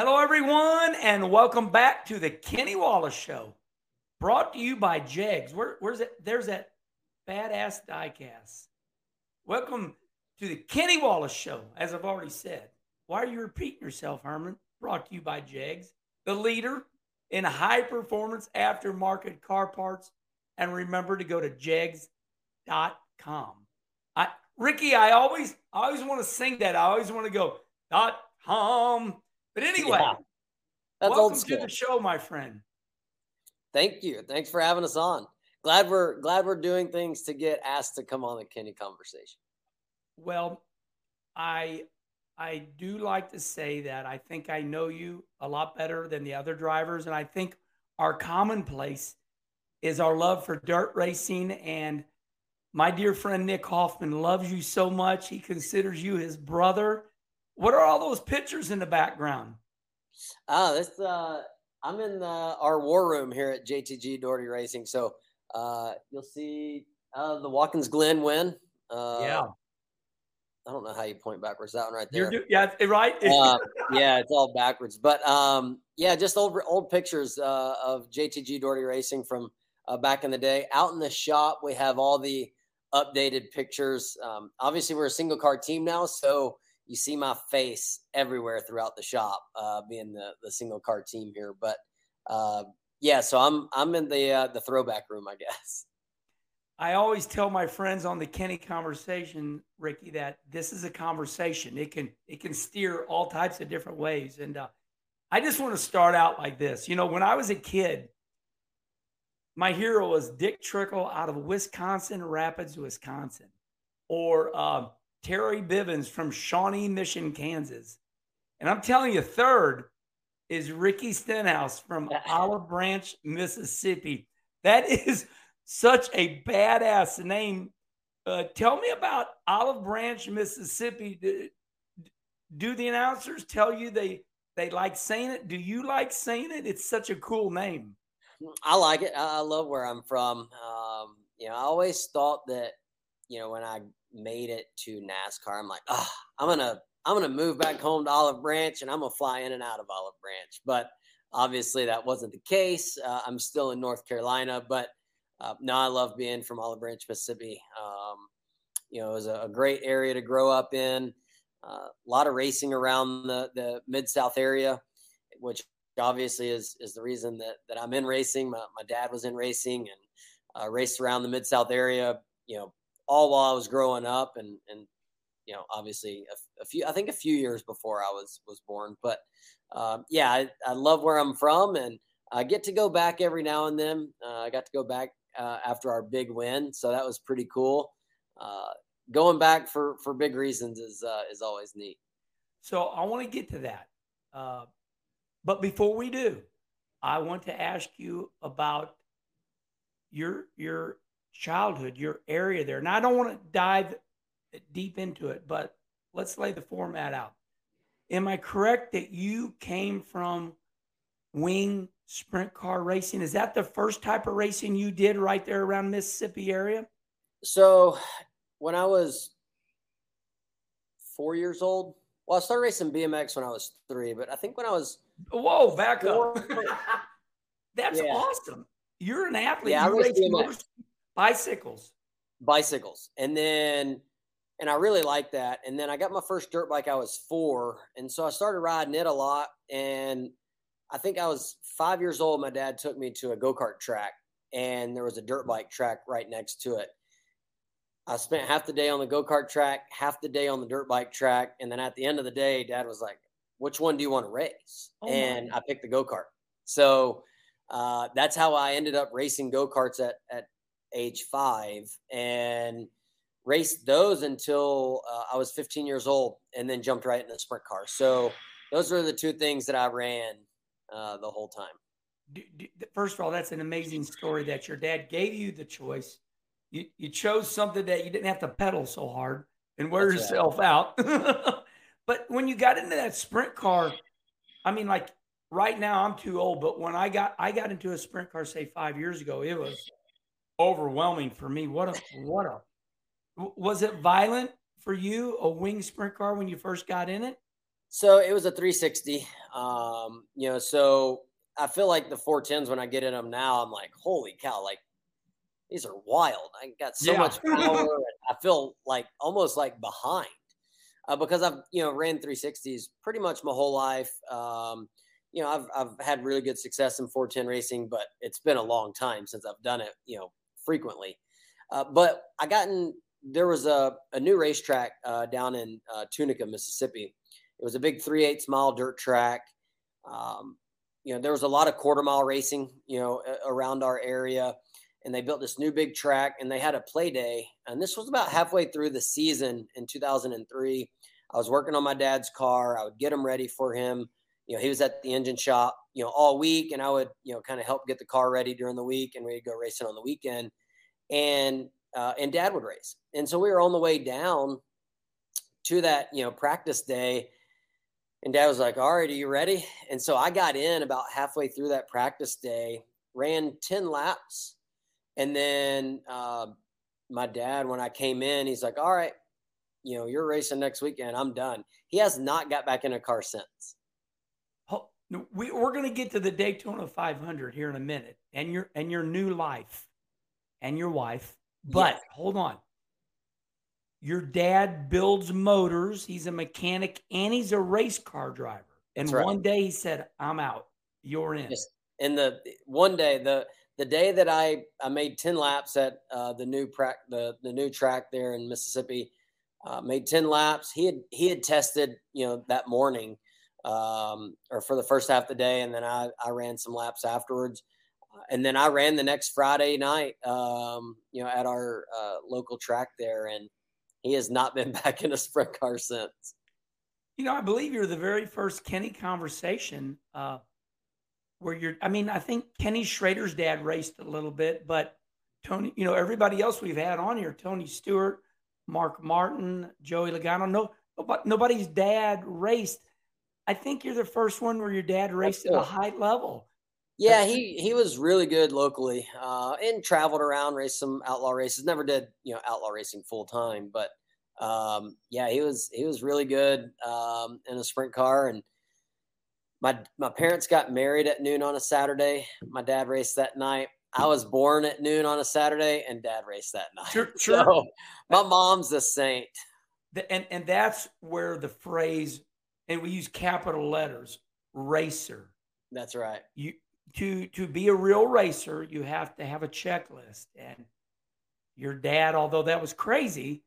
Hello, everyone, and welcome back to the Kenny Wallace Show, brought to you by Jegs. Where, where's it? There's that badass diecast. Welcome to the Kenny Wallace Show, as I've already said. Why are you repeating yourself, Herman? Brought to you by Jegs, the leader in high performance aftermarket car parts. And remember to go to jegs.com. I, Ricky, I always, I always want to sing that. I always want to go dot com. But anyway, Yeah. Welcome to the show, my friend. Thank you. Thanks for having us on. Glad we're glad we're doing things to get asked to come on the Kenny conversation. Well, I I do like to say that I think I know you a lot better than the other drivers, and I think our commonplace is our love for dirt racing. And my dear friend Nick Hoffman loves you so much; he considers you his brother. What are all those pictures in the background? Ah, this uh I'm in the, our war room here at JTG Doherty Racing. So uh you'll see uh the Watkins Glen win. Uh yeah, I don't know how you point backwards. That one right there. do- yeah, right. uh, yeah, it's all backwards. But um, yeah, just old old pictures uh, of JTG Doherty Racing from uh, back in the day. Out in the shop, we have all the updated pictures. Um, obviously, we're a single car team now, so you see my face everywhere throughout the shop, uh, being the the single car team here. But uh, yeah, so I'm I'm in the uh, the throwback room, I guess. I always tell my friends on the Kenny conversation, Ricky, that this is a conversation. It can it can steer all types of different ways. And uh, I just want to start out like this. You know, when I was a kid, my hero was Dick Trickle out of Wisconsin Rapids, Wisconsin, or uh, Terry Bivins from Shawnee Mission, Kansas. And I'm telling you, third is Ricky Stenhouse from Olive Branch, Mississippi. That is such a badass name. Uh, tell me about Olive Branch, Mississippi. Do, do the announcers tell you they they like saying it? Do you like saying it? It's such a cool name. I like it. I I love where I'm from. Um, you know, I always thought that, you know, when I made it to NASCAR, I'm like, oh, I'm gonna, I'm gonna move back home to Olive Branch, and I'm gonna fly in and out of Olive Branch. But obviously, that wasn't the case. Uh, I'm still in North Carolina, but uh, no, I love being from Olive Branch, Mississippi. Um, you know, it was a, a great area to grow up in. Uh, a lot of racing around the the mid South area, which obviously is is the reason that that I'm in racing. My, my dad was in racing and uh, raced around the mid South area. You know, all while I was growing up, and and you know, obviously a, a few. I think a few years before I was was born. But um, yeah, I, I love where I'm from, and I get to go back every now and then. Uh, I got to go back uh, after our big win, so that was pretty cool. Uh, going back for for big reasons is uh, is always neat. So I want to get to that. Uh, but before we do, I want to ask you about your your childhood, your area there. And I don't want to dive deep into it, but let's lay the format out. Am I correct that you came from wing sprint car racing? Is that the first type of racing you did right there around Mississippi area? So when I was four years old, well, I started racing BMX when I was three, but I think when I was Whoa, back up. That's Yeah. awesome. You're an athlete. Yeah, I raced race BMX. Bicycles. bicycles, and then and I really liked that. And then I got my first dirt bike. I was four, and so I started riding it a lot. And I think I was five years old. My dad took me to a go kart track, and there was a dirt bike track right next to it. I spent half the day on the go kart track, half the day on the dirt bike track, and then at the end of the day, Dad was like, "Which one do you want to race?" Oh and I picked the go kart. So uh, that's how I ended up racing go karts at at age five, and raced those until uh, I was 15 years old, and then jumped right in the sprint car. So those are the two things that I ran uh, the whole time. First of all, that's an amazing story that your dad gave you the choice. You, you chose something that you didn't have to pedal so hard and wear that's yourself right. out. but when you got into that sprint car, I mean, like right now I'm too old, but when I got I got into a sprint car, say five years ago, it was overwhelming for me. What a what a was it violent for you, a wing sprint car when you first got in it? So it was a 360. Um, you know, so I feel like the 410s when I get in them now, I'm like, holy cow, like these are wild. I got so yeah. much power. I feel like almost like behind uh, because I've, you know, ran 360s pretty much my whole life. Um, you know, I've, I've had really good success in 410 racing, but it's been a long time since I've done it, you know, frequently. Uh, but I gotten there was a, a new racetrack uh, down in uh, Tunica, Mississippi. It was a big three eighths mile dirt track. Um, you know, there was a lot of quarter mile racing, you know, around our area. And they built this new big track and they had a play day. And this was about halfway through the season in 2003. I was working on my dad's car. I would get him ready for him. You know, he was at the engine shop, you know, all week. And I would, you know, kind of help get the car ready during the week and we'd go racing on the weekend. And uh, and dad would race. And so we were on the way down to that, you know, practice day. And dad was like, All right, are you ready? And so I got in about halfway through that practice day, ran 10 laps. And then uh, my dad, when I came in, he's like, All right, you know, you're racing next weekend. I'm done. He has not got back in a car since. We, we're going to get to the Daytona 500 here in a minute and your and your new life and your wife but yes. hold on. Your dad builds motors. He's a mechanic and he's a race car driver. And right. one day he said, I'm out. You're in. Yes. And the one day, the the day that I, I made 10 laps at uh, the new pra- the, the new track there in Mississippi, uh, made 10 laps. He had he had tested, you know, that morning um, or for the first half of the day, and then I, I ran some laps afterwards and then I ran the next Friday night, um, you know, at our uh, local track there, and he has not been back in a sprint car since. You know, I believe you're the very first Kenny conversation uh, where you're. I mean, I think Kenny Schrader's dad raced a little bit, but Tony, you know, everybody else we've had on here, Tony Stewart, Mark Martin, Joey Logano, no, nobody's dad raced. I think you're the first one where your dad raced at a high level. Yeah, he he was really good locally, uh, and traveled around, raced some outlaw races. Never did you know outlaw racing full time, but um, yeah, he was he was really good um, in a sprint car. And my my parents got married at noon on a Saturday. My dad raced that night. I was born at noon on a Saturday, and dad raced that night. Sure, sure. So my mom's a saint. and and that's where the phrase, and we use capital letters, racer. That's right. You to to be a real racer, you have to have a checklist. And your dad, although that was crazy,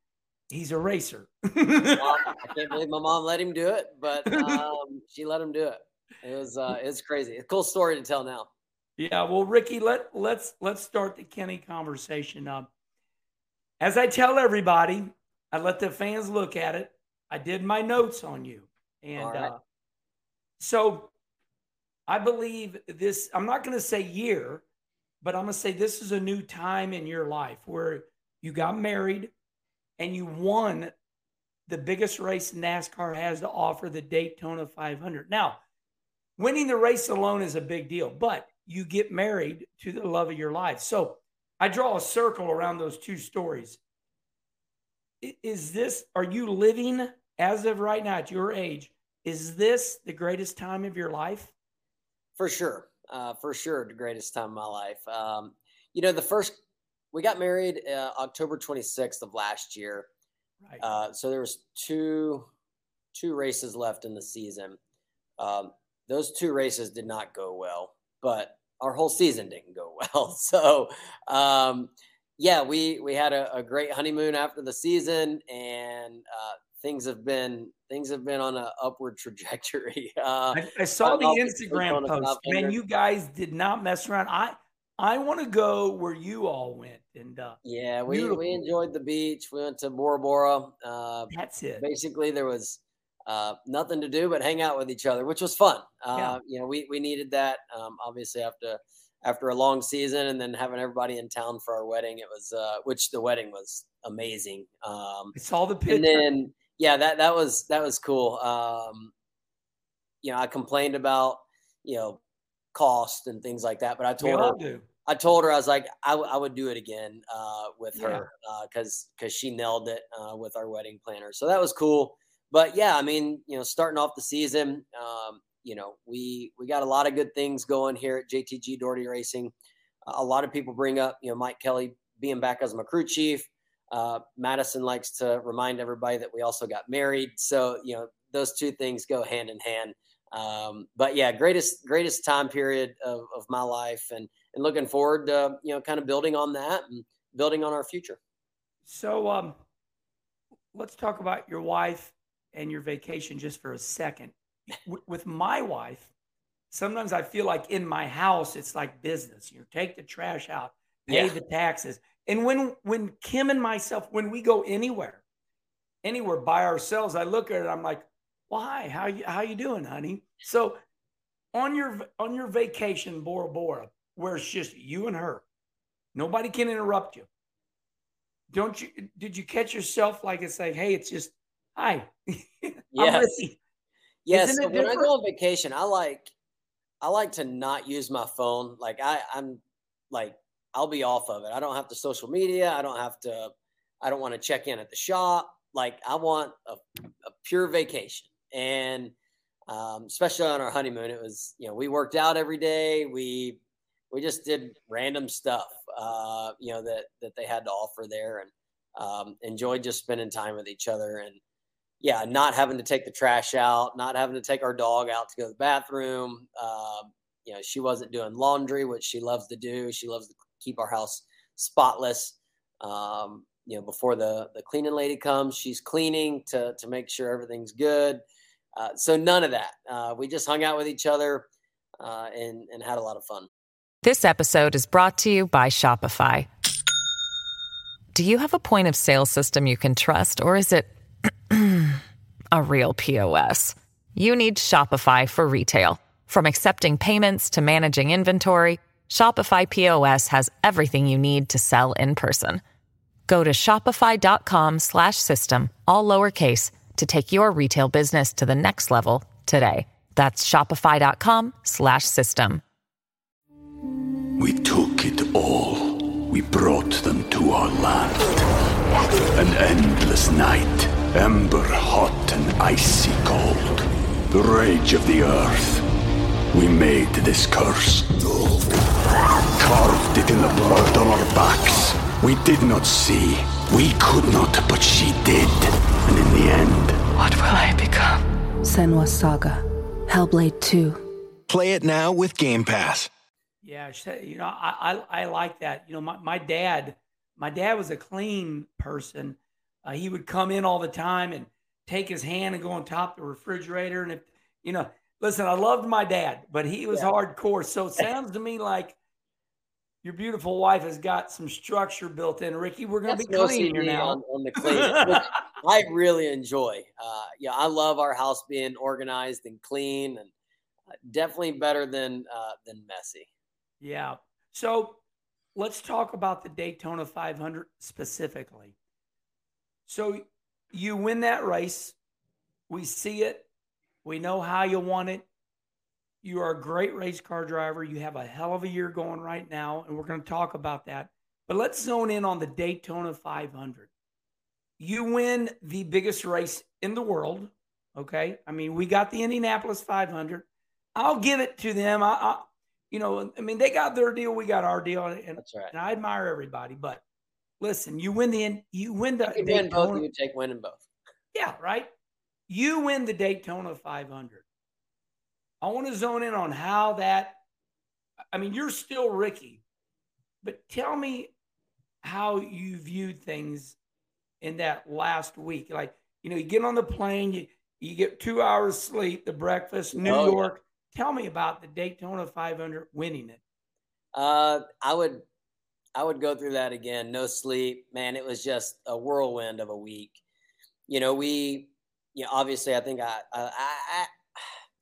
he's a racer. well, I can't believe my mom let him do it, but um, she let him do it. It was uh, it's crazy. A cool story to tell now. Yeah, well, Ricky, let let's let's start the Kenny conversation. up. as I tell everybody, I let the fans look at it. I did my notes on you, and right. uh, so I believe this, I'm not going to say year, but I'm going to say this is a new time in your life where you got married and you won the biggest race NASCAR has to offer, the Daytona 500. Now, winning the race alone is a big deal, but you get married to the love of your life. So I draw a circle around those two stories. Is this, are you living as of right now at your age? Is this the greatest time of your life? For sure. Uh, for sure. The greatest time of my life. Um, you know, the first, we got married uh, October 26th of last year. Right. Uh, so there was two two races left in the season. Um, those two races did not go well, but our whole season didn't go well. So um, yeah, we we had a, a, great honeymoon after the season, and uh, things have been things have been on an upward trajectory. Uh, I, I, saw the Instagram post. Man, you guys did not mess around. I I want to go where you all went, and uh, yeah, we beautiful. we enjoyed the beach. We went to Bora Bora. Uh, That's it. Basically, there was uh, nothing to do but hang out with each other, which was fun. Uh, yeah. You know, we we needed that. Um, obviously, after after a long season, and then having everybody in town for our wedding, it was uh, which the wedding was amazing. Um, I saw the picture. And then yeah, that that was that was cool. Um, you know, I complained about you know cost and things like that, but I told her. I told her I was like I, w- I would do it again uh, with yeah. her because uh, because she nailed it uh, with our wedding planner. So that was cool but yeah, I mean, you know, starting off the season, um, you know, we we got a lot of good things going here at JTG Doherty Racing. a lot of people bring up, you know, Mike Kelley being back as my crew chief. Uh, Madison likes to remind everybody that we also got married, so you know those two things go hand in hand. Um, but yeah, greatest greatest time period of, of my life, and and looking forward to you know kind of building on that and building on our future. So um, let's talk about your wife and your vacation just for a second. with my wife, sometimes I feel like in my house it's like business. You take the trash out, pay yeah. the taxes. And when when Kim and myself, when we go anywhere, anywhere by ourselves, I look at it, I'm like, why? How you how you doing, honey? So on your on your vacation, Bora Bora, where it's just you and her, nobody can interrupt you. Don't you did you catch yourself like it's like, hey, it's just hi. yes. Yes. So when I go on vacation, I like I like to not use my phone. Like I, I'm like I'll be off of it. I don't have to social media. I don't have to. I don't want to check in at the shop. Like I want a, a pure vacation, and um, especially on our honeymoon, it was you know we worked out every day. We we just did random stuff, uh, you know that that they had to offer there, and um, enjoyed just spending time with each other and yeah, not having to take the trash out, not having to take our dog out to go to the bathroom. Um, you know, she wasn't doing laundry, which she loves to do. She loves to keep our house spotless. Um, you know, before the the cleaning lady comes, she's cleaning to to make sure everything's good. Uh, so none of that. Uh, we just hung out with each other uh, and and had a lot of fun. This episode is brought to you by Shopify. Do you have a point of sale system you can trust, or is it? a real POS. You need Shopify for retail. From accepting payments to managing inventory, Shopify POS has everything you need to sell in person. Go to shopify.com/system all lowercase to take your retail business to the next level today. That's shopify.com/system. We took it all. We brought them to our land. An endless night Ember hot and icy cold. The rage of the earth. We made this curse. Carved it in the blood on our backs. We did not see. We could not, but she did. And in the end... What will I become? Senua's Saga. Hellblade 2. Play it now with Game Pass. Yeah, you know, I, I, I like that. You know, my, my dad, my dad was a clean person uh, he would come in all the time and take his hand and go on top of the refrigerator. And if, you know, listen, I loved my dad, but he was yeah. hardcore. So it sounds to me like your beautiful wife has got some structure built in. Ricky, we're going to be clean here now. On, on the clean, I really enjoy. Uh, yeah, I love our house being organized and clean, and uh, definitely better than uh, than messy. Yeah. So let's talk about the Daytona 500 specifically. So you win that race. We see it. We know how you want it. You are a great race car driver. You have a hell of a year going right now, and we're going to talk about that. But let's zone in on the Daytona 500. You win the biggest race in the world. Okay. I mean, we got the Indianapolis 500. I'll give it to them. I, I you know, I mean, they got their deal. We got our deal. And, That's right. and I admire everybody. But listen, you win the you win the you win both. You take winning both. Yeah, right. You win the Daytona 500. I want to zone in on how that. I mean, you're still Ricky, but tell me how you viewed things in that last week. Like, you know, you get on the plane, you you get two hours sleep, the breakfast, New oh, York. Yeah. Tell me about the Daytona 500 winning it. Uh, I would, I would go through that again. No sleep, man. It was just a whirlwind of a week. You know, we, you know, obviously, I think I, I, I,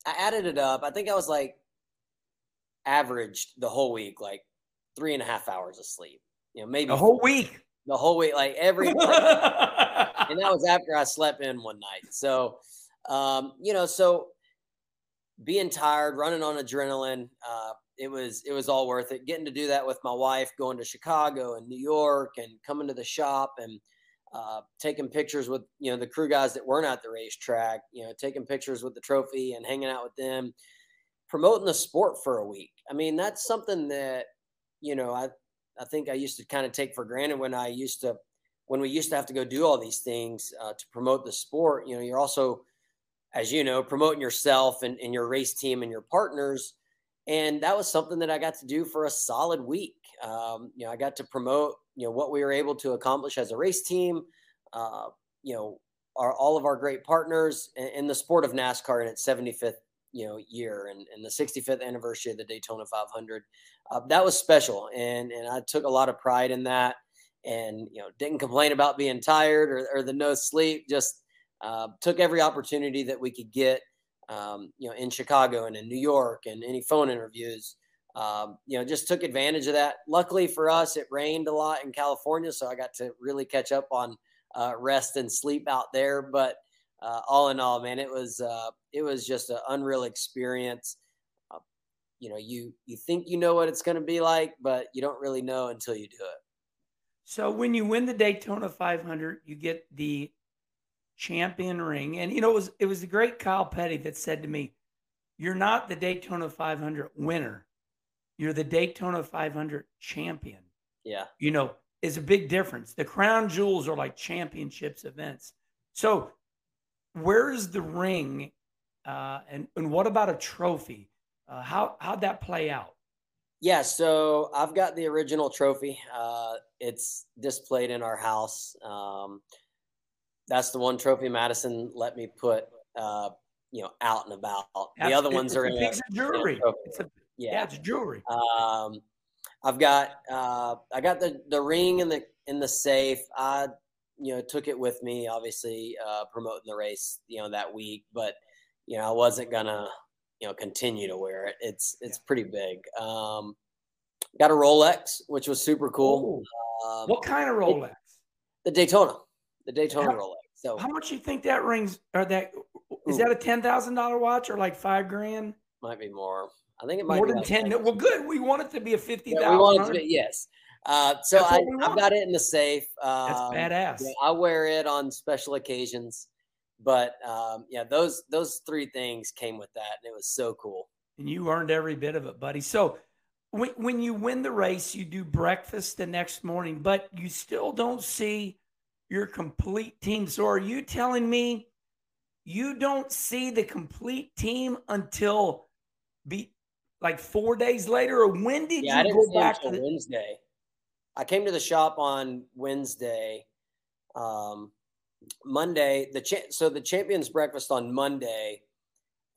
I added it up. I think I was like averaged the whole week, like three and a half hours of sleep. You know, maybe the whole week. The whole week, like every, and that was after I slept in one night. So, um, you know, so being tired, running on adrenaline, uh, it was it was all worth it. Getting to do that with my wife, going to Chicago and New York, and coming to the shop and uh, taking pictures with you know the crew guys that weren't at the racetrack. You know, taking pictures with the trophy and hanging out with them, promoting the sport for a week. I mean, that's something that you know I I think I used to kind of take for granted when I used to when we used to have to go do all these things uh, to promote the sport. You know, you're also as you know, promoting yourself and, and your race team and your partners. And that was something that I got to do for a solid week. Um, you know, I got to promote, you know, what we were able to accomplish as a race team, uh, you know, our, all of our great partners in, in, the sport of NASCAR in its 75th, you know, year and, and the 65th anniversary of the Daytona 500. Uh, that was special. And, and I took a lot of pride in that and, you know, didn't complain about being tired or, or the no sleep, just, uh, took every opportunity that we could get, um, you know, in Chicago and in New York and any phone interviews. Um, you know, just took advantage of that. Luckily for us, it rained a lot in California, so I got to really catch up on uh, rest and sleep out there. But uh, all in all, man, it was uh, it was just an unreal experience. Uh, you know, you you think you know what it's going to be like, but you don't really know until you do it. So when you win the Daytona 500, you get the champion ring. And you know, it was it was the great Kyle Petty that said to me, "You're not the Daytona 500 winner. You're the Daytona 500 champion." Yeah. You know, is a big difference. The crown jewels are like championships events. So, where's the ring, uh, and and what about a trophy? Uh, how how'd that play out? Yeah, so I've got the original trophy. Uh, it's displayed in our house. Um, that's the one trophy Madison let me put, uh, you know, out and about. The other ones are in a, jewelry. It's a, yeah. yeah, it's jewelry. Um, I've got uh, I got the the ring in the in the safe. I you know took it with me, obviously uh, promoting the race, you know, that week. But you know, I wasn't gonna you know continue to wear it. It's it's yeah. pretty big. Um, got a Rolex, which was super cool. Um, what kind of Rolex? The Daytona the Daytona Rolex. So how much you think that rings or that is that a ten thousand dollar watch or like five grand? Might be more. I think it might more than ten. Well, good. We want it to be a fifty thousand. Yeah, we want it to be yes. Uh, so I, have got it in the safe. Um, That's badass. I wear it on special occasions, but um, yeah, those those three things came with that, and it was so cool. And you earned every bit of it, buddy. So when when you win the race, you do breakfast the next morning, but you still don't see your complete team. So are you telling me you don't see the complete team until be like four days later, or when did yeah, you go back to the- Wednesday? I came to the shop on Wednesday. Um, Monday, the cha- so the champions breakfast on Monday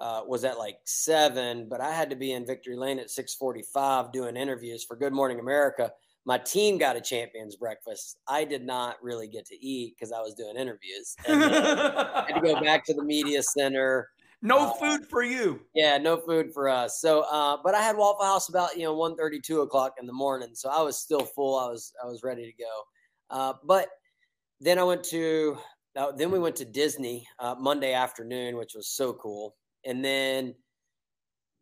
uh, was at like seven, but I had to be in Victory Lane at six forty-five doing interviews for Good Morning America my team got a champions breakfast. I did not really get to eat because I was doing interviews. And I had to go back to the media center. No uh, food for you. Yeah, no food for us. So, uh, but I had Waffle House about you know one thirty, two o'clock in the morning, so I was still full. I was I was ready to go. Uh, but then I went to uh, then we went to Disney uh, Monday afternoon, which was so cool. And then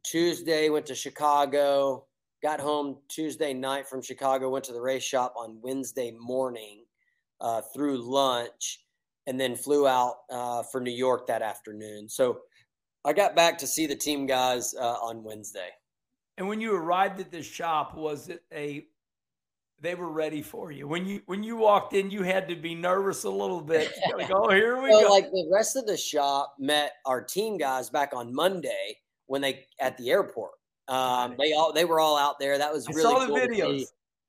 Tuesday went to Chicago got home Tuesday night from Chicago, went to the race shop on Wednesday morning uh, through lunch, and then flew out uh, for New York that afternoon. So I got back to see the team guys uh, on Wednesday. And when you arrived at the shop, was it a they were ready for you. When you when you walked in, you had to be nervous a little bit. Like, oh, here we so, go. Like the rest of the shop met our team guys back on Monday when they at the airport. Um, they all they were all out there. That was I really saw the cool to videos. see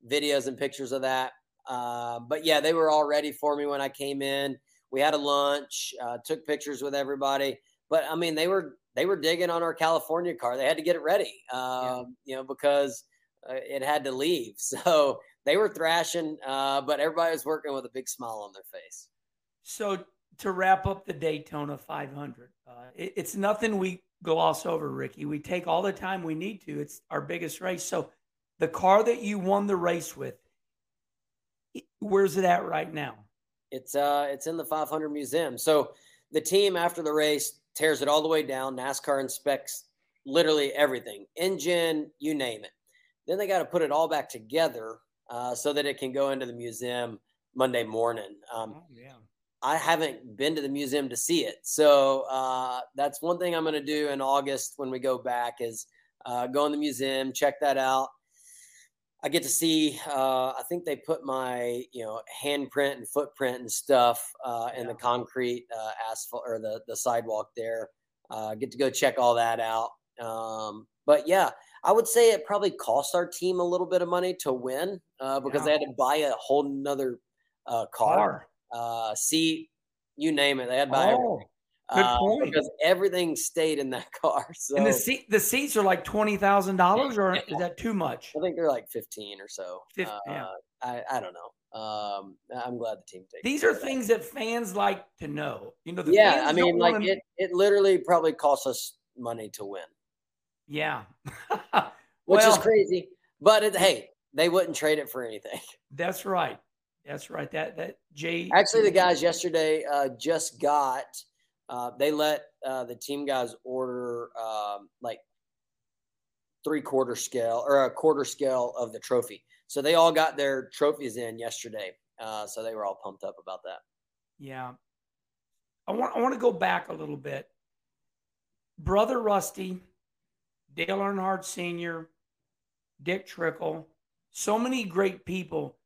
videos and pictures of that. Uh, but yeah, they were all ready for me when I came in. We had a lunch, uh, took pictures with everybody. But I mean, they were they were digging on our California car. They had to get it ready, um, you know, because uh, it had to leave. So they were thrashing, uh, but everybody was working with a big smile on their face. So to wrap up the Daytona 500, uh, it, it's nothing we gloss over, Ricky. We take all the time we need to. It's our biggest race. So the car that you won the race with, where's it at right now? It's uh it's in the 500 museum. So the team after the race tears it all the way down. NASCAR inspects literally everything, engine, you name it. Then they got to put it all back together uh, so that it can go into the museum Monday morning. Um, Oh, yeah. I haven't been to the museum to see it, so uh, that's one thing I'm going to do in August when we go back is uh, go in the museum, check that out. I get to see. Uh, I think they put my you know handprint and footprint and stuff uh, in the concrete uh, asphalt or the the sidewalk there. Uh, get to go check all that out. Um, but yeah, I would say it probably cost our team a little bit of money to win uh, because they had to buy a whole nother uh, car, uh, seat, you name it. They had buy Oh, everything. good uh, point. because everything stayed in that car. So and the seat the seats are like twenty thousand dollars, or is that too much? I think they're like 15 or so. Fif- uh, yeah. I, I don't know. Um, I'm glad the team takes. These are things that fans like to know. You know, the Yeah, I mean, like it. It literally probably costs us money to win, Yeah. which is crazy. But it, hey, they wouldn't trade it for anything. That's right. That's right. That that Jay. Actually, the guys yesterday uh, just got. Uh, they let uh, the team guys order um, like three quarter scale or a quarter scale of the trophy. So they all got their trophies in yesterday. Uh, so they were all pumped up about that. Yeah. I want I want to go back a little bit. Brother Rusty, Dale Earnhardt Sr., Dick Trickle, so many great people.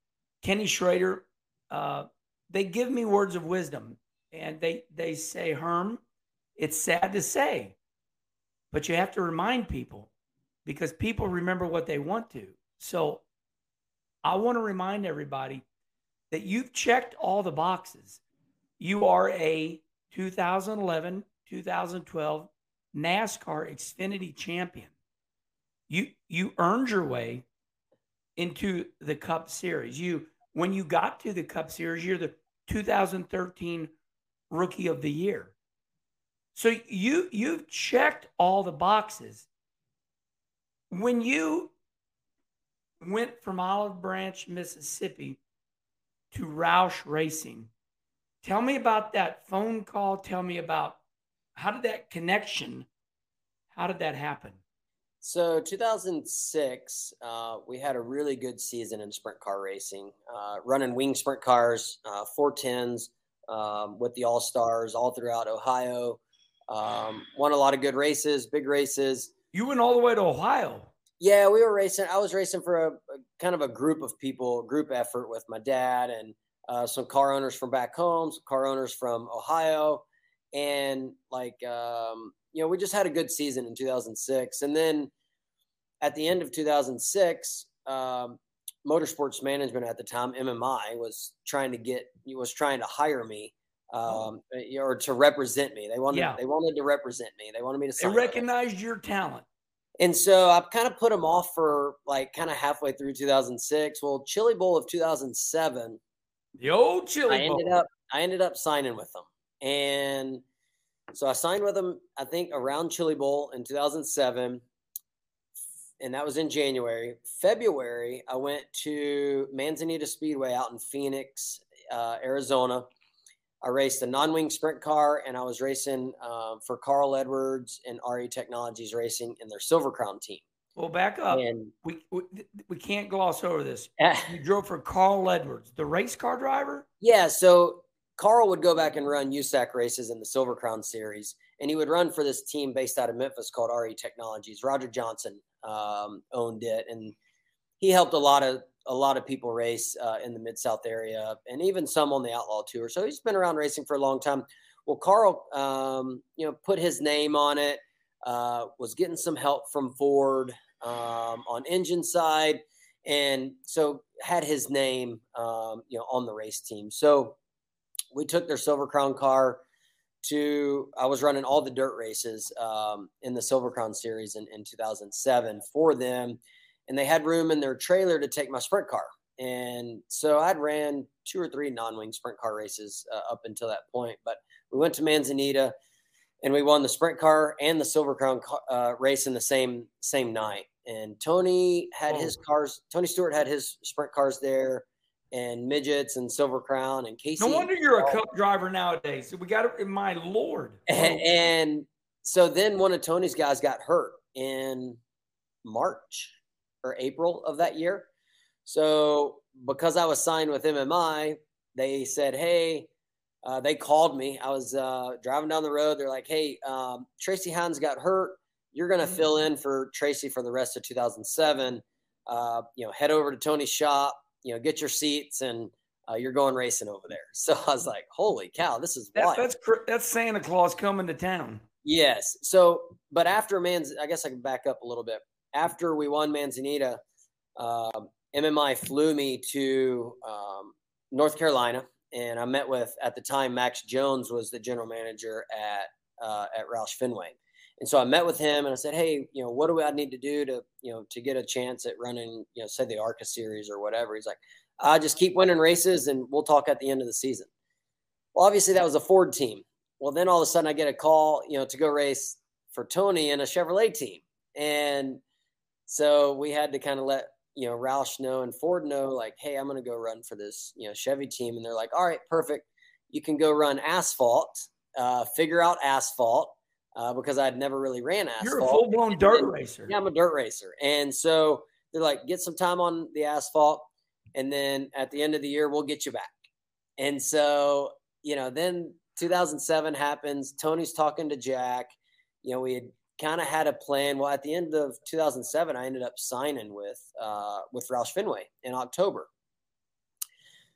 Kenny Schrader, uh, they give me words of wisdom, and they they say, Herm, it's sad to say, but you have to remind people because people remember what they want to. So I want to remind everybody that you've checked all the boxes. You are a 2011, 2012 NASCAR Xfinity champion. You you earned your way into the Cup Series. You when you got to the Cup Series, you're the 2013 Rookie of the Year. So you you've checked all the boxes. When you went from Olive Branch, Mississippi to Roush Racing, tell me about that phone call. Tell me about how did that connection, how did that happen? So 2006, uh, we had a really good season in sprint car racing, uh, running wing sprint cars, uh, 410s um, with the All Stars all throughout Ohio. Um, won a lot of good races, big races. You went all the way to Ohio. Yeah, we were racing. I was racing for a, a kind of a group of people, group effort with my dad and uh, some car owners from back home, some car owners from Ohio, and like um, you know, we just had a good season in 2006. And then at the end of 2006, um, Motorsports Management at the time, MMI, was trying to get you was trying to hire me um, or to represent me. They wanted Yeah. they wanted to represent me. They wanted me to They sign. them. recognized your talent. And so I kind of put them off for like kind of halfway through 2006. Well, Chili Bowl of 2007, The old chili I ended bowl. up I ended up signing with them, and so I signed with them. I think around Chili Bowl in 2007, and that was in January. February, I went to Manzanita Speedway out in Phoenix, uh, Arizona. I raced a non-wing sprint car, and I was racing um, for Carl Edwards and RE Technologies Racing in their Silver Crown team. Well, back up. And We, we we can't gloss over this. uh, You drove for Carl Edwards, the race car driver. Yeah, so Carl would go back and run USAC races in the Silver Crown Series, and he would run for this team based out of Memphis called RE Technologies. Roger Johnson um, owned it, and he helped a lot of a lot of people race uh, in the Mid South area, and even some on the Outlaw Tour. So he's been around racing for a long time. Well, Carl, um, you know, put his name on it. Uh, was getting some help from Ford um, on engine side, and so had his name, um, you know, on the race team. So we took their Silver Crown car to. I was running all the dirt races um, in the Silver Crown Series in, in 2007 for them and they had room in their trailer to take my sprint car. And so I'd ran two or three non-wing sprint car races uh, up until that point. But we went to Manzanita, and we won the sprint car and the Silver Crown uh, race in the same same night. And Tony had oh. his cars. Tony Stewart had his sprint cars there, and midgets and Silver Crown and Casey. No wonder you're a cup driver nowadays. We got it. My lord. And, and so then one of Tony's guys got hurt in March or April of that year. So because I was signed with MMI, they said, "Hey." Uh, they called me. I was uh, driving down the road. They're like, "Hey, um, Tracy Hines got hurt. You're going to fill mm. in for Tracy for the rest of 2007. Uh, you know, head over to Tony's shop. You know, get your seats, and uh, you're going racing over there." So I was like, "Holy cow, this is wild." That's that's Santa Claus coming to town. Yes. So, but after man's, I guess I can back up a little bit after we won Manzanita, uh, um, MMI flew me to um, North Carolina, and I met with at the time Max Jones was the general manager at uh, at Roush Fenway, and so I met with him and I said, hey, you know, what do I need to do to you know to get a chance at running, you know, say the ARCA series or whatever? He's like, I just keep winning races, and we'll talk at the end of the season. Well, obviously that was a Ford team. Well, then all of a sudden I get a call, you know, to go race for Tony and a Chevrolet team, and so we had to kind of let you know Roush know and Ford know, like, hey, I'm going to go run for this you know Chevy team, and they're like, all right, perfect. You can go run asphalt, uh, figure out asphalt. Uh, because I'd never really ran asphalt. You're a full blown dirt then, racer. Yeah, I'm a dirt racer. And so they're like, get some time on the asphalt. And then at the end of the year, we'll get you back. And so, you know, then 2007 happens. Tony's talking to Jack. You know, we had kind of had a plan. Well, at the end of 2007, I ended up signing with uh, with Roush Fenway in October.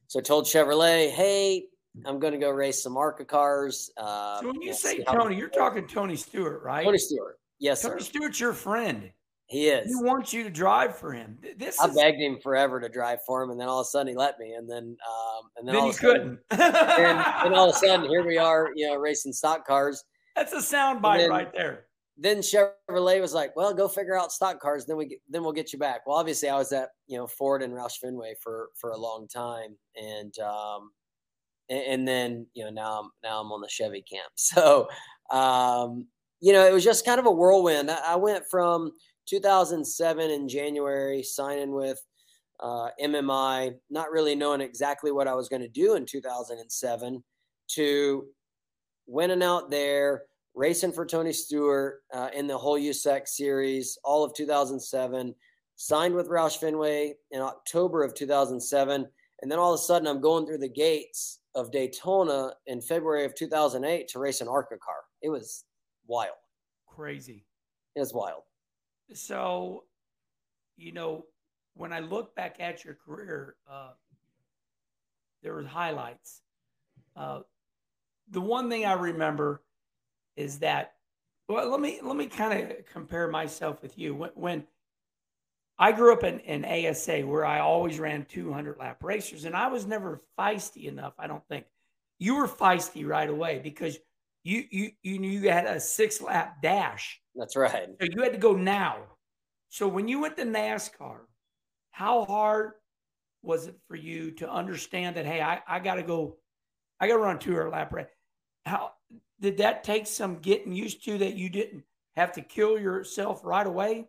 So I told Chevrolet, "Hey, I'm going to go race some ARCA cars." Uh, so when you say Tony, you're talking Tony Stewart, right? Tony Stewart, yes, Tony sir. Stewart's your friend. He is. He wants you to drive for him. This I is... begged him forever to drive for him, and then all of a sudden he let me, and then um, and then, then all he couldn't. And, and all of a sudden here we are, you know, racing stock cars. That's a sound bite right there then Chevrolet was like, "Well, go figure out stock cars, then we get, then we'll get you back." Well, obviously, I was at you know Ford and Roush Fenway for for a long time, and um, and, and then you know now I'm now I'm on the Chevy camp. So, um, you know, it was just kind of a whirlwind. I, I went from 2007 in January signing with uh, MMI, not really knowing exactly what I was going to do in 2007, to winning out there racing for Tony Stewart uh, in the whole USAC series, all of 2007. Signed with Roush Fenway in October of 2007, and then all of a sudden I'm going through the gates of Daytona in February of 2008 to race an ARCA car. It was wild, crazy. It was wild. So, you know, when I look back at your career, uh, there were highlights. Uh, the one thing I remember is that well let me let me kind of compare myself with you when, when I grew up in, in ASA where I always ran 200 lap racers and I was never feisty enough I don't think. You were feisty right away because you you you knew you had a six lap dash. That's right. So you had to go now. So when you went to NASCAR how hard was it for you to understand that hey I, I got to go I got to run 200 lap race? How did that take some getting used to that you didn't have to kill yourself right away?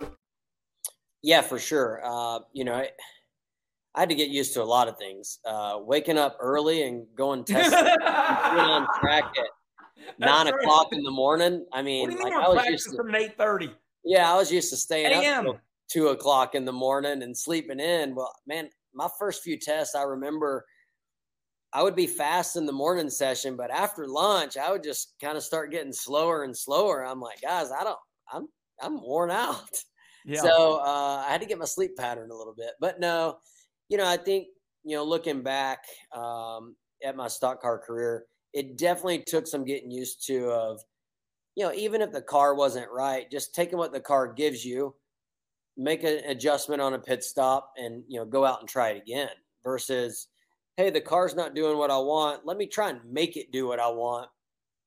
Yeah, for sure. Uh, you know, I, I, had to get used to a lot of things. Uh, waking up early and going test on track at nine right. o'clock in the morning. I mean, like I was used to from eight thirty. Yeah, I was used to staying up two o'clock in the morning and sleeping in. Well, man, my first few tests, I remember I would be fast in the morning session, but after lunch, I would just kind of start getting slower and slower. I'm like, guys, I don't, I'm, I'm worn out. Yeah. So uh, I had to get my sleep pattern a little bit. But no, you know, I think you know, looking back um, at my stock car career, it definitely took some getting used to. Of you know, even if the car wasn't right, just taking what the car gives you, make an adjustment on a pit stop, and you know, go out and try it again. Versus, hey, the car's not doing what I want. Let me try and make it do what I want.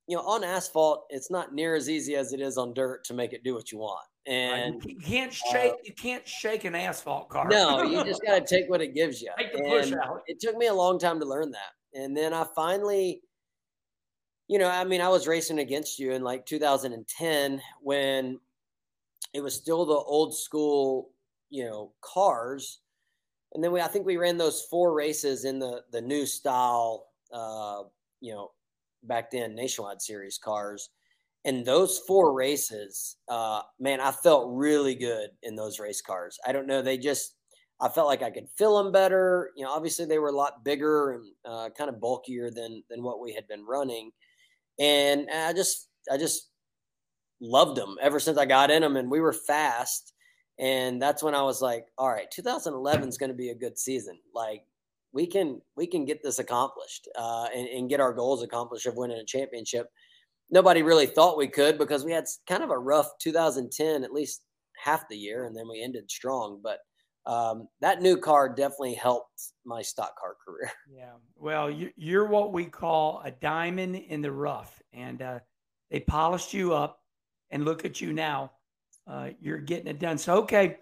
You know, on asphalt, it's not near as easy as it is on dirt to make it do what you want. And you can't shake uh, you can't shake an asphalt car. No, you just got to take what it gives you. Take the push out. It took me a long time to learn that, and then I finally, you know, I mean, I was racing against you in like 2010 when it was still the old school, you know, cars, and then we I think we ran those four races in the the new style, uh, you know, back then nationwide series cars in those four races, uh, man, I felt really good in those race cars. I don't know, they just I felt like I could fill them better. You know, obviously they were a lot bigger and uh, kind of bulkier than than what we had been running, and I just I just loved them ever since I got in them, and we were fast. And that's when I was like, all right, 2011 is going to be a good season. Like we can we can get this accomplished uh, and, and get our goals accomplished of winning a championship nobody really thought we could because we had kind of a rough 2010, at least half the year, and then we ended strong. But um, that new car definitely helped my stock car career. Yeah. Well, you're what we call a diamond in the rough, and uh, they polished you up. And look at you now. Uh, you're getting it done. So, okay,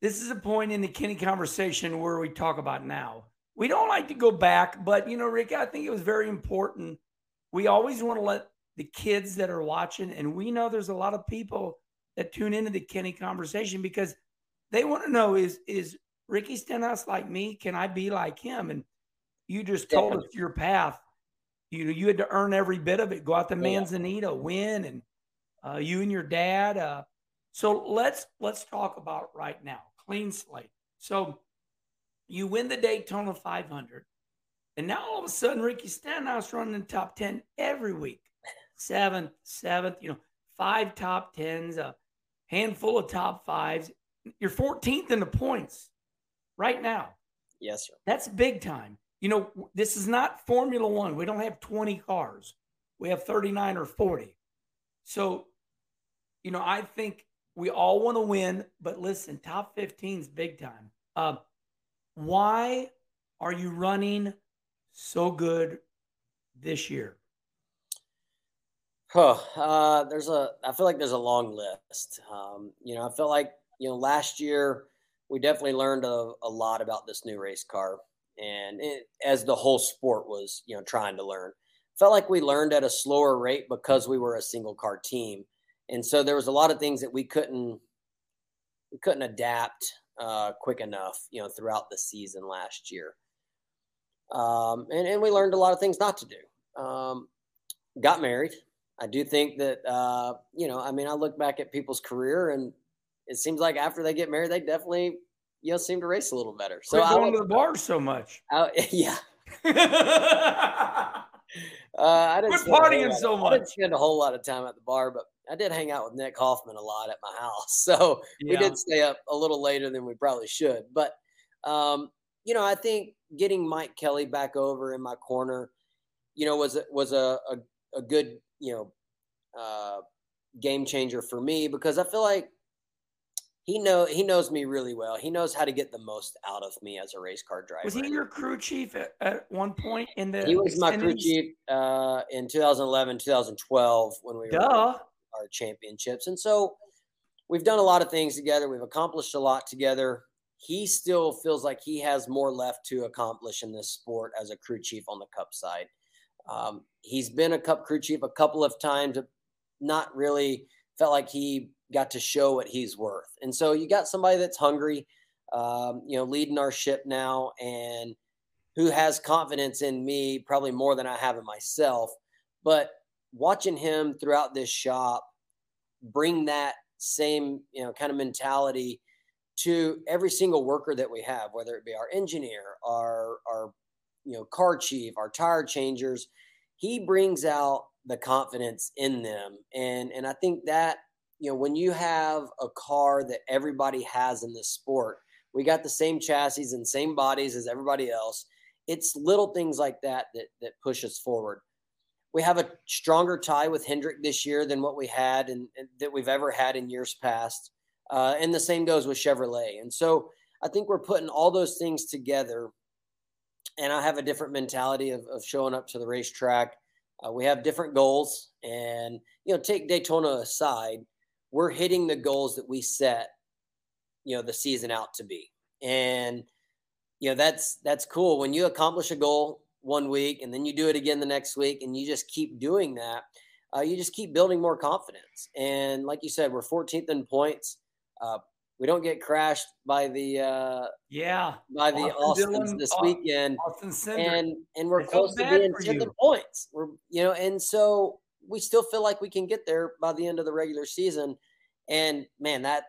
this is a point in the Kenny conversation where we talk about now. We don't like to go back, but you know, Rick, I think it was very important. We always want to let the kids that are watching. And we know there's a lot of people that tune into the Kenny conversation because they want to know is is Ricky Stenhouse like me? Can I be like him? And you just told us your path. You know, you had to earn every bit of it. Go out to Manzanita, win, and uh, you and your dad. Uh, so let's let's talk about right now. Clean slate. So you win the Daytona 500, and now all of a sudden Ricky Stenhouse running in top 10 every week seventh, seventh, you know, five top tens, a handful of top fives. You're 14th in the points right now. Yes, sir. That's big time. You know, this is not Formula One. We don't have 20 cars, we have 39 or 40. So, you know, I think we all want to win, but listen, top 15 is big time. Uh, why are you running so good this year? Huh. Uh, there's a. I feel like there's a long list. Um, you know, I felt like you know last year we definitely learned a, a lot about this new race car, and it, as the whole sport was you know trying to learn, felt like we learned at a slower rate because we were a single car team, and so there was a lot of things that we couldn't we couldn't adapt uh, quick enough, you know, throughout the season last year. Um, and, and we learned a lot of things not to do. Um, got married, I do think that uh, you know, I mean, I look back at people's career, and it seems like after they get married, they definitely you know seem to race a little better. So I going to the bar so much. I, yeah. uh, I didn't Quit partying so much. I didn't spend a whole lot of time at the bar, but I did hang out with Nick Hoffman a lot at my house. So yeah. we did stay up a little later than we probably should. But um, you know, I think getting Mike Kelley back over in my corner, you know, was was a, a, a good you know, uh, game changer for me because I feel like he know he knows me really well. He knows how to get the most out of me as a race car driver. Was he your crew chief at, at one point in the? He was my crew chief uh, in 2011, 2012 when we Duh. were our championships, and so we've done a lot of things together. We've accomplished a lot together. He still feels like he has more left to accomplish in this sport as a crew chief on the Cup side. Um, he's been a Cup crew chief a couple of times, not really felt like he got to show what he's worth. And so you got somebody that's hungry, um, you know, leading our ship now and who has confidence in me probably more than I have in myself. But watching him throughout this shop bring that same, you know, kind of mentality to every single worker that we have, whether it be our engineer, our our you know car chief, our tire changers, he brings out the confidence in them, and and I think that you know when you have a car that everybody has in this sport, we got the same chassis and same bodies as everybody else. It's little things like that that that push us forward. We have a stronger tie with Hendrick this year than what we had and, that we've ever had in years past. Uh, and the same goes with Chevrolet. And so I think we're putting all those things together. And I have a different mentality of, of showing up to the racetrack. Uh, we have different goals. And, you know, take Daytona aside, we're hitting the goals that we set, you know, the season out to be. And, you know, that's that's cool. When you accomplish a goal one week and then you do it again the next week and you just keep doing that, uh, you just keep building more confidence. And like you said, we're 14th in points. Uh, we don't get crashed by the uh, yeah by the Austin Austins Dillon- this weekend, Austin and and we're close to being tenth points. We're you know, and so we still feel like we can get there by the end of the regular season. And man, that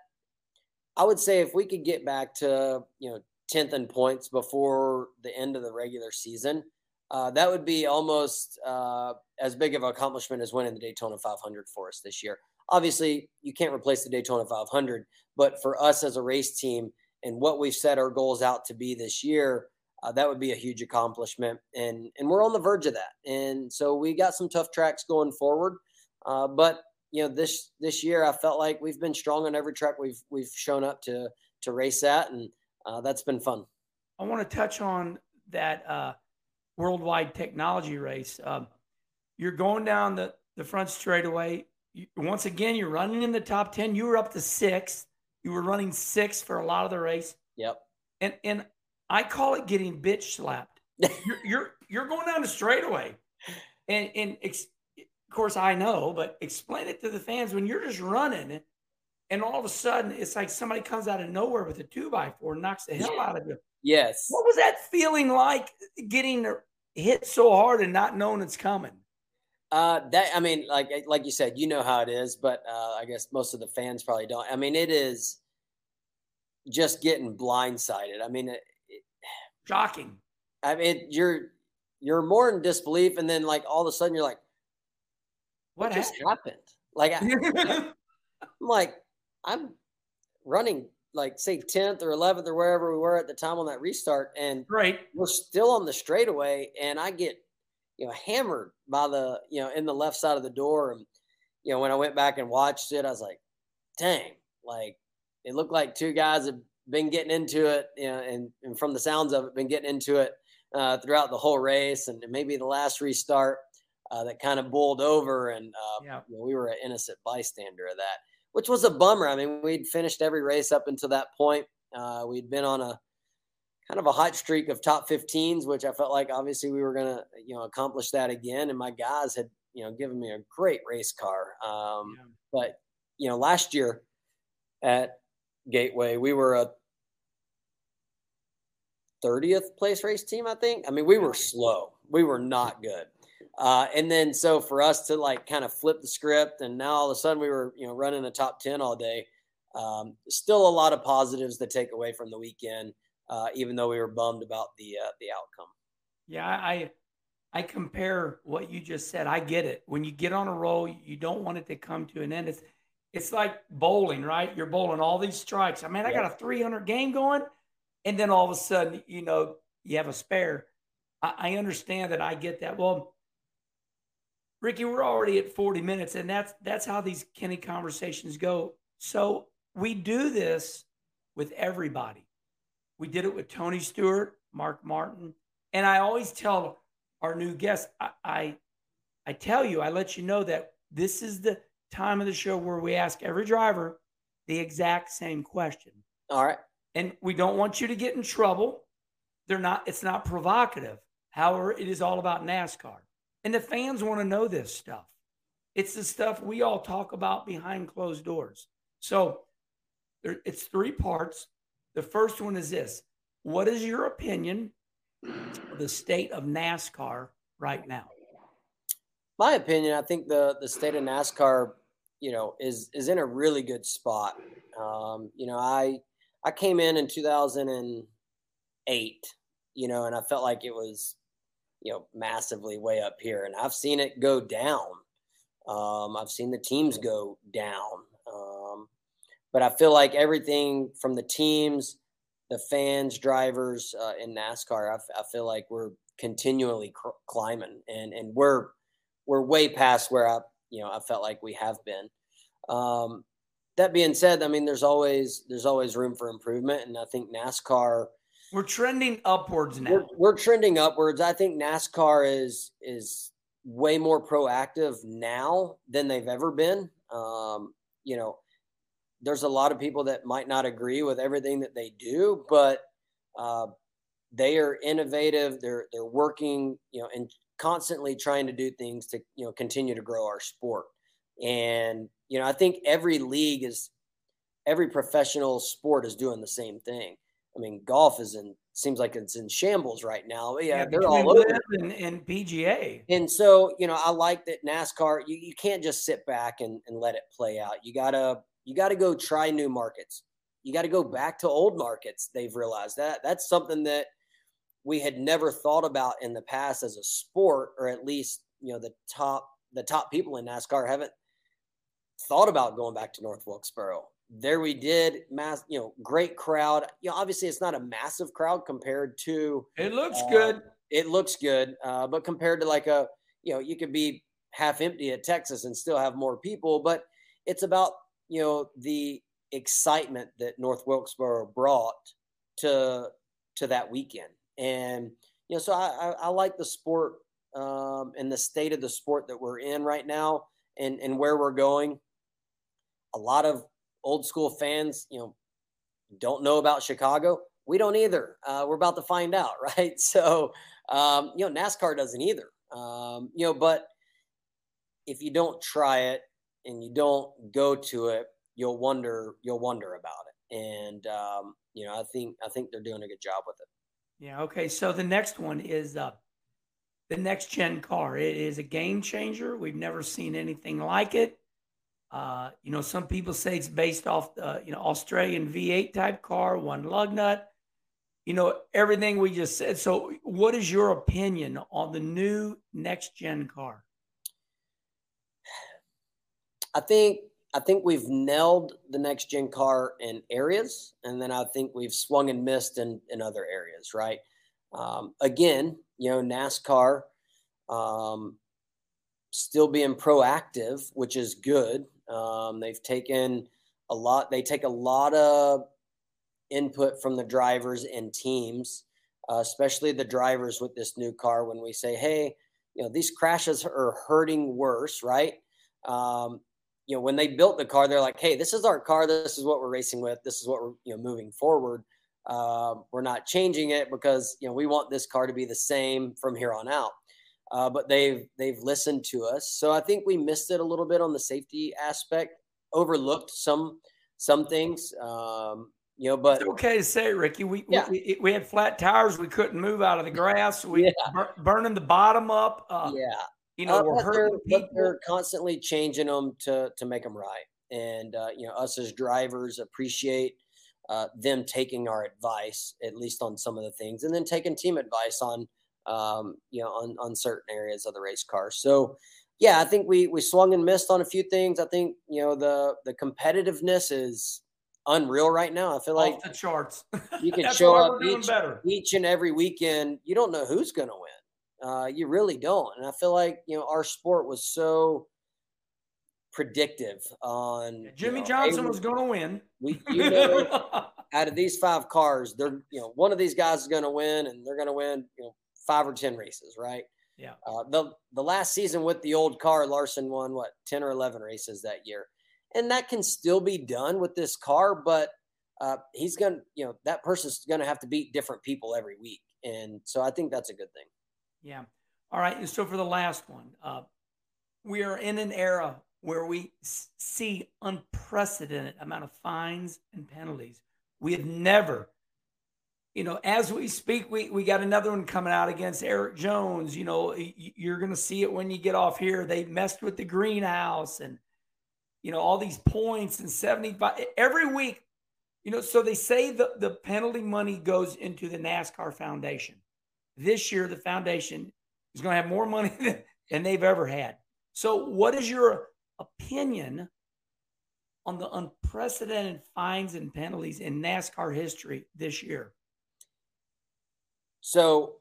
I would say if we could get back to you know tenth in points before the end of the regular season, uh, that would be almost uh, as big of an accomplishment as winning the Daytona 500 for us this year. Obviously, you can't replace the Daytona 500, but for us as a race team and what we've set our goals out to be this year, uh, that would be a huge accomplishment. And and we're on the verge of that. And so we got some tough tracks going forward, uh, but you know this this year I felt like we've been strong on every track we've we've shown up to to race at, and uh, that's been fun. I want to touch on that uh, worldwide technology race. Um, you're going down the, the front straightaway. You, once again, you're running in the top 10. You were up to six. You were running six for a lot of the race. Yep. And, and I call it getting bitch slapped. you're, you're, you're going down the straightaway. And, and ex, of course, I know, but explain it to the fans when you're just running and all of a sudden it's like somebody comes out of nowhere with a two by four and knocks the hell out of you. Yes. What was that feeling like getting hit so hard and not knowing it's coming? Uh, that I mean, like like you said, you know how it is, but uh, I guess most of the fans probably don't. I mean, it is just getting blindsided. I mean, it, it, Shocking. I mean, you're you're more in disbelief, and then like all of a sudden you're like, What "What, just happened?" Like I, I'm like, I'm running like say 10th or 11th or wherever we were at the time on that restart, and right. we're still on the straightaway, and I get you know hammered by the you know in the left side of the door, and you know when I went back and watched it, I was like, dang, like it looked like two guys have been getting into it, you know, and, and from the sounds of it, been getting into it uh, throughout the whole race, and maybe the last restart uh, that kind of bowled over, and uh, Yeah. you know, we were an innocent bystander of that, which was a bummer. I mean, we'd finished every race up until that point. Uh, we'd been on a kind of a hot streak of top 15s, which I felt like obviously we were going to, you know, accomplish that again. And my guys had, you know, given me a great race car. Um, Yeah. But, you know, last year at Gateway, we were a 30th place race team, I think. I mean, we were slow, we were not good. Uh, and then so for us to like kind of flip the script, and now all of a sudden we were, you know, running the top 10 all day. Um, still a lot of positives to take away from the weekend uh, even though we were bummed about the uh, the outcome. Yeah, I I compare what you just said. I get it. When you get on a roll, you don't want it to come to an end. It's it's like bowling, right? You're bowling all these strikes. I mean, I got a 300 game going, and then all of a sudden, you know, you have a spare. I, I understand that. I get that. Well, Ricky, we're already at 40 minutes, and that's that's how these Kenny conversations go. So we do this with everybody. We did it with Tony Stewart, Mark Martin, and I always tell our new guests, I, I, I tell you, I let you know that this is the time of the show where we ask every driver the exact same question, All right. and we don't want you to get in trouble. They're not. It's not provocative. However, it is all about NASCAR, and the fans want to know this stuff. It's the stuff we all talk about behind closed doors. So there, it's three parts. The first one is this What is your opinion of the state of NASCAR right now? My opinion, I think the the state of NASCAR, you know, is is in a really good spot. Um, you know, I I came in in 2008, you know, and I felt like it was, you know, massively way up here, and I've seen it go down. Um, I've seen the teams go down. But I feel like everything from the teams, the fans, drivers uh, in NASCAR, I, f- I feel like we're continually cr- climbing, and and we're we're way past where I you know I felt like we have been. Um, that being said, I mean there's always there's always room for improvement, and I think NASCAR we're trending upwards now. We're, we're trending upwards. I think NASCAR is is way more proactive now than they've ever been. Um, you know, there's a lot of people that might not agree with everything that they do, but uh, they are innovative. They're they're working, you know, and constantly trying to do things to you know continue to grow our sport. And you know, I think every league is every professional sport is doing the same thing. I mean, golf is in seems like it's in shambles right now. Yeah, yeah they're all over and, and, PGA. And so, you know, I like that NASCAR. You, you can't just sit back and, and let it play out. You gotta you got to go try new markets. You got to go back to old markets. They've realized that that's something that we had never thought about in the past as a sport, or at least you know the top the top people in NASCAR haven't thought about going back to North Wilkesboro. There we did, mass, you know, great crowd. You know, obviously it's not a massive crowd compared to. It looks uh, good. It looks good, uh, but compared to like a, you know, you could be half empty at Texas and still have more people. But it's about you know the excitement that North Wilkesboro brought to to that weekend, and you know, so I, I, I like the sport um, and the state of the sport that we're in right now, and and where we're going. A lot of old school fans, you know, don't know about Chicago. We don't either. Uh, we're about to find out, right? So, um, you know, NASCAR doesn't either. Um, you know, but if you don't try it, and you don't go to it, you'll wonder you'll wonder about it. And um, you know, I think I think they're doing a good job with it. Yeah. Okay. So the next one is uh, the next gen car. It is a game changer. We've never seen anything like it. Uh, you know, some people say it's based off the you know Australian V8 type car, one lug nut. You know everything we just said. So, what is your opinion on the new next gen car? I think I think we've nailed the next gen car in areas, and then I think we've swung and missed in in other areas. Right? Um, again, you know, NASCAR um, still being proactive, which is good. Um, they've taken a lot. They take a lot of input from the drivers and teams, uh, especially the drivers with this new car. When we say, "Hey, you know, these crashes are hurting worse," right? Um, you know, when they built the car, they're like, hey, this is our car. This is what we're racing with. This is what we're, you know, moving forward. Uh, we're not changing it because, you know, we want this car to be the same from here on out. Uh, but they've they've listened to us. So I think we missed it a little bit on the safety aspect, overlooked some some things. Um, you know, but it's okay to say, Ricky, we, yeah. we we had flat tires. We couldn't move out of the grass. We yeah. bur- burning the bottom up. Uh, yeah, you know, uh, we're hurting they're, people. They're constantly changing them to to make them right, and uh, you know, us as drivers appreciate uh, them taking our advice, at least on some of the things, and then taking team advice on um, you know on on certain areas of the race car. So. Yeah, I think we we swung and missed on a few things. I think you know the the competitiveness is unreal right now. I feel Off like the charts. you can show up each, each, and every weekend. You don't know who's going to win. Uh, you really don't. And I feel like, you know, our sport was so predictive on yeah, Jimmie you know, Johnson was going to win. We, you know, out of these five cars, they're, you know, one of these guys is going to win and they're going to win, you know, five or 10 races, right? Yeah. Uh, the, the last season with the old car, Larson won what, 10 or 11 races that year. And that can still be done with this car, but uh, he's going to, you know, that person's going to have to beat different people every week. And so I think that's a good thing. Yeah. All right. And so for the last one, uh, we are in an era where we see unprecedented amount of fines and penalties. We have never, you know, as we speak, we, we got another one coming out against Erik Jones. You know, you're going to see it when you get off here. They messed with the greenhouse and, you know, all these points and 75 every week. You know, so they say the, the penalty money goes into the NASCAR Foundation. This year, the foundation is going to have more money than, than they've ever had. So, what is your opinion on the unprecedented fines and penalties in NASCAR history this year? So,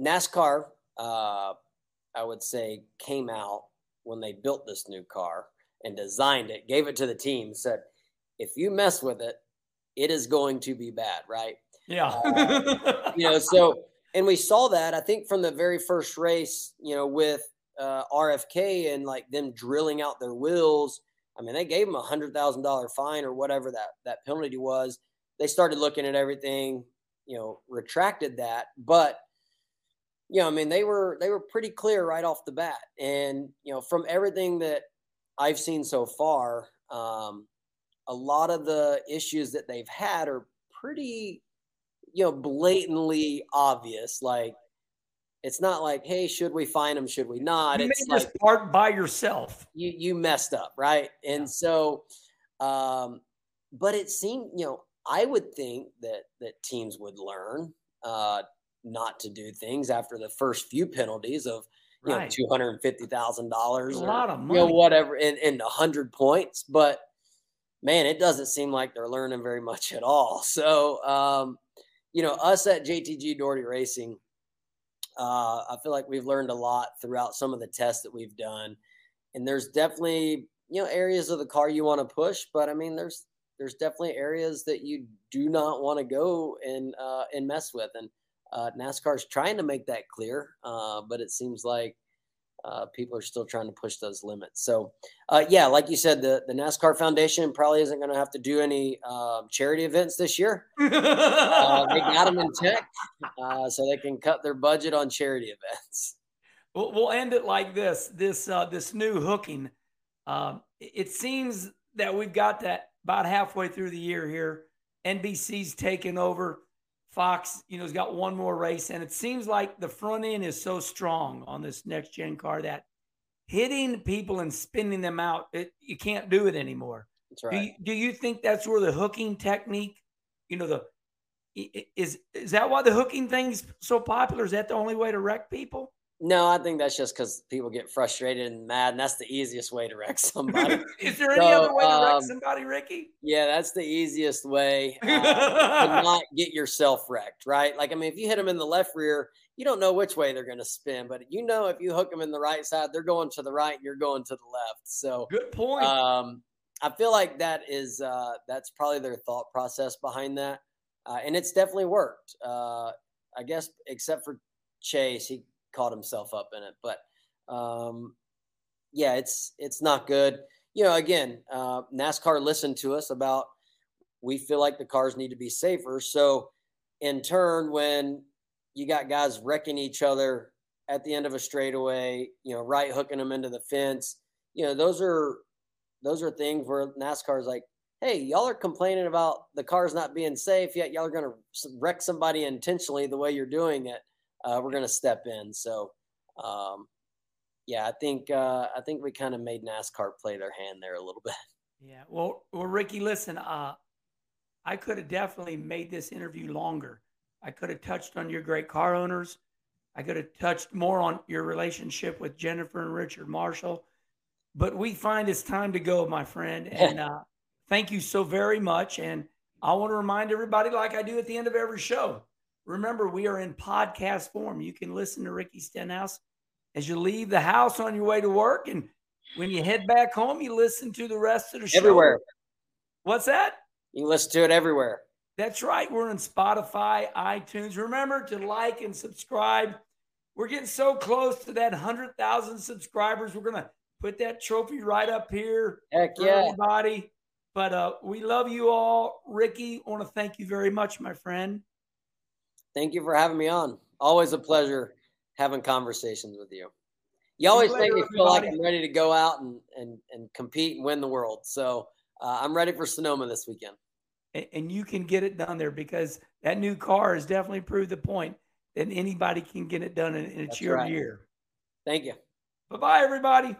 NASCAR, uh, I would say, came out when they built this new car and designed it, gave it to the team, said, if you mess with it, it is going to be bad, right? Yeah. uh, you know, so, and we saw that, I think, from the very first race, you know, with uh, RFK and like them drilling out their wheels. I mean, they gave them a hundred thousand dollar fine or whatever that that penalty was. They started looking at everything, you know, retracted that, but you know, I mean, they were they were pretty clear right off the bat, and you know, from everything that I've seen so far, um, a lot of the issues that they've had are pretty, you know, blatantly obvious. Like it's not like, hey, should we find them? Should we not? You it's made like, this part by yourself. You you messed up, right? And yeah. so, um, but it seemed, you know, I would think that that teams would learn uh, not to do things after the first few penalties of you right. know two hundred and fifty thousand dollars, a lot of money, you know, whatever, and a hundred points. But man, it doesn't seem like they're learning very much at all. So, um, you know, us at JTG Daugherty Racing uh, I feel like we've learned a lot throughout some of the tests that we've done, and there's definitely you know areas of the car you want to push, but I mean there's there's definitely areas that you do not want to go and uh, and mess with, and uh, NASCAR's trying to make that clear, uh, but it seems like uh, people are still trying to push those limits. So, uh, yeah, like you said, the, the NASCAR Foundation probably isn't going to have to do any uh, charity events this year. Uh, they got them in tech, uh, so they can cut their budget on charity events. We'll, we'll end it like this: this uh, this new hooking. Um, it seems that we've got that about halfway through the year here. NBC's taken over Fox, you know, has got one more race, and it seems like the front end is so strong on this next gen car that hitting people and spinning them out, it, you can't do it anymore. That's right. Do you, do you think that's where the hooking technique, you know, the is is that why the hooking thing's so popular? Is that the only way to wreck people? No, I think that's just because people get frustrated and mad, and that's the easiest way to wreck somebody. Is there any so, other way to um, wreck somebody, Ricky? Yeah, that's the easiest way uh, to not get yourself wrecked, right? Like, I mean, if you hit them in the left rear, you don't know which way they're going to spin, but you know if you hook them in the right side, they're going to the right, and you're going to the left. So, good point. Um, I feel like that is uh, that's probably their thought process behind that, uh, and it's definitely worked. Uh, I guess, except for Chase, he caught himself up in it. But um, yeah, it's it's not good. You know, again, uh, NASCAR listened to us about we feel like the cars need to be safer. So in turn, when you got guys wrecking each other at the end of a straightaway, you know, right hooking them into the fence, you know, those are those are things where NASCAR is like, hey, y'all are complaining about the cars not being safe, yet y'all are going to wreck somebody intentionally the way you're doing it uh, we're going to step in. So, um, yeah, I think uh, I think we kind of made NASCAR play their hand there a little bit. Yeah. Well, well, Ricky, listen, uh, I could have definitely made this interview longer. I could have touched on your great car owners. I could have touched more on your relationship with Jennifer and Richard Marshall. But we find it's time to go, my friend. And uh, thank you so very much. And I want to remind everybody, like I do at the end of every show, Remember, we are in podcast form. You can listen to Ricky Stenhouse as you leave the house on your way to work. And when you head back home, you listen to the rest of the show. Everywhere. What's that? You listen to it everywhere. That's right. We're in Spotify, iTunes. Remember to like and subscribe. We're getting so close to that 100,000 subscribers. We're going to put that trophy right up here Heck yeah. everybody. But uh, we love you all. Ricky, I want to thank you very much, my friend. Thank you for having me on. Always a pleasure having conversations with you. you always make me feel like I'm ready to go out and, and, and compete and win the world. So uh, I'm ready for Sonoma this weekend. And, and you can get it done there because that new car has definitely proved the point that anybody can get it done in a That's your right. year. Thank you. Bye bye, everybody.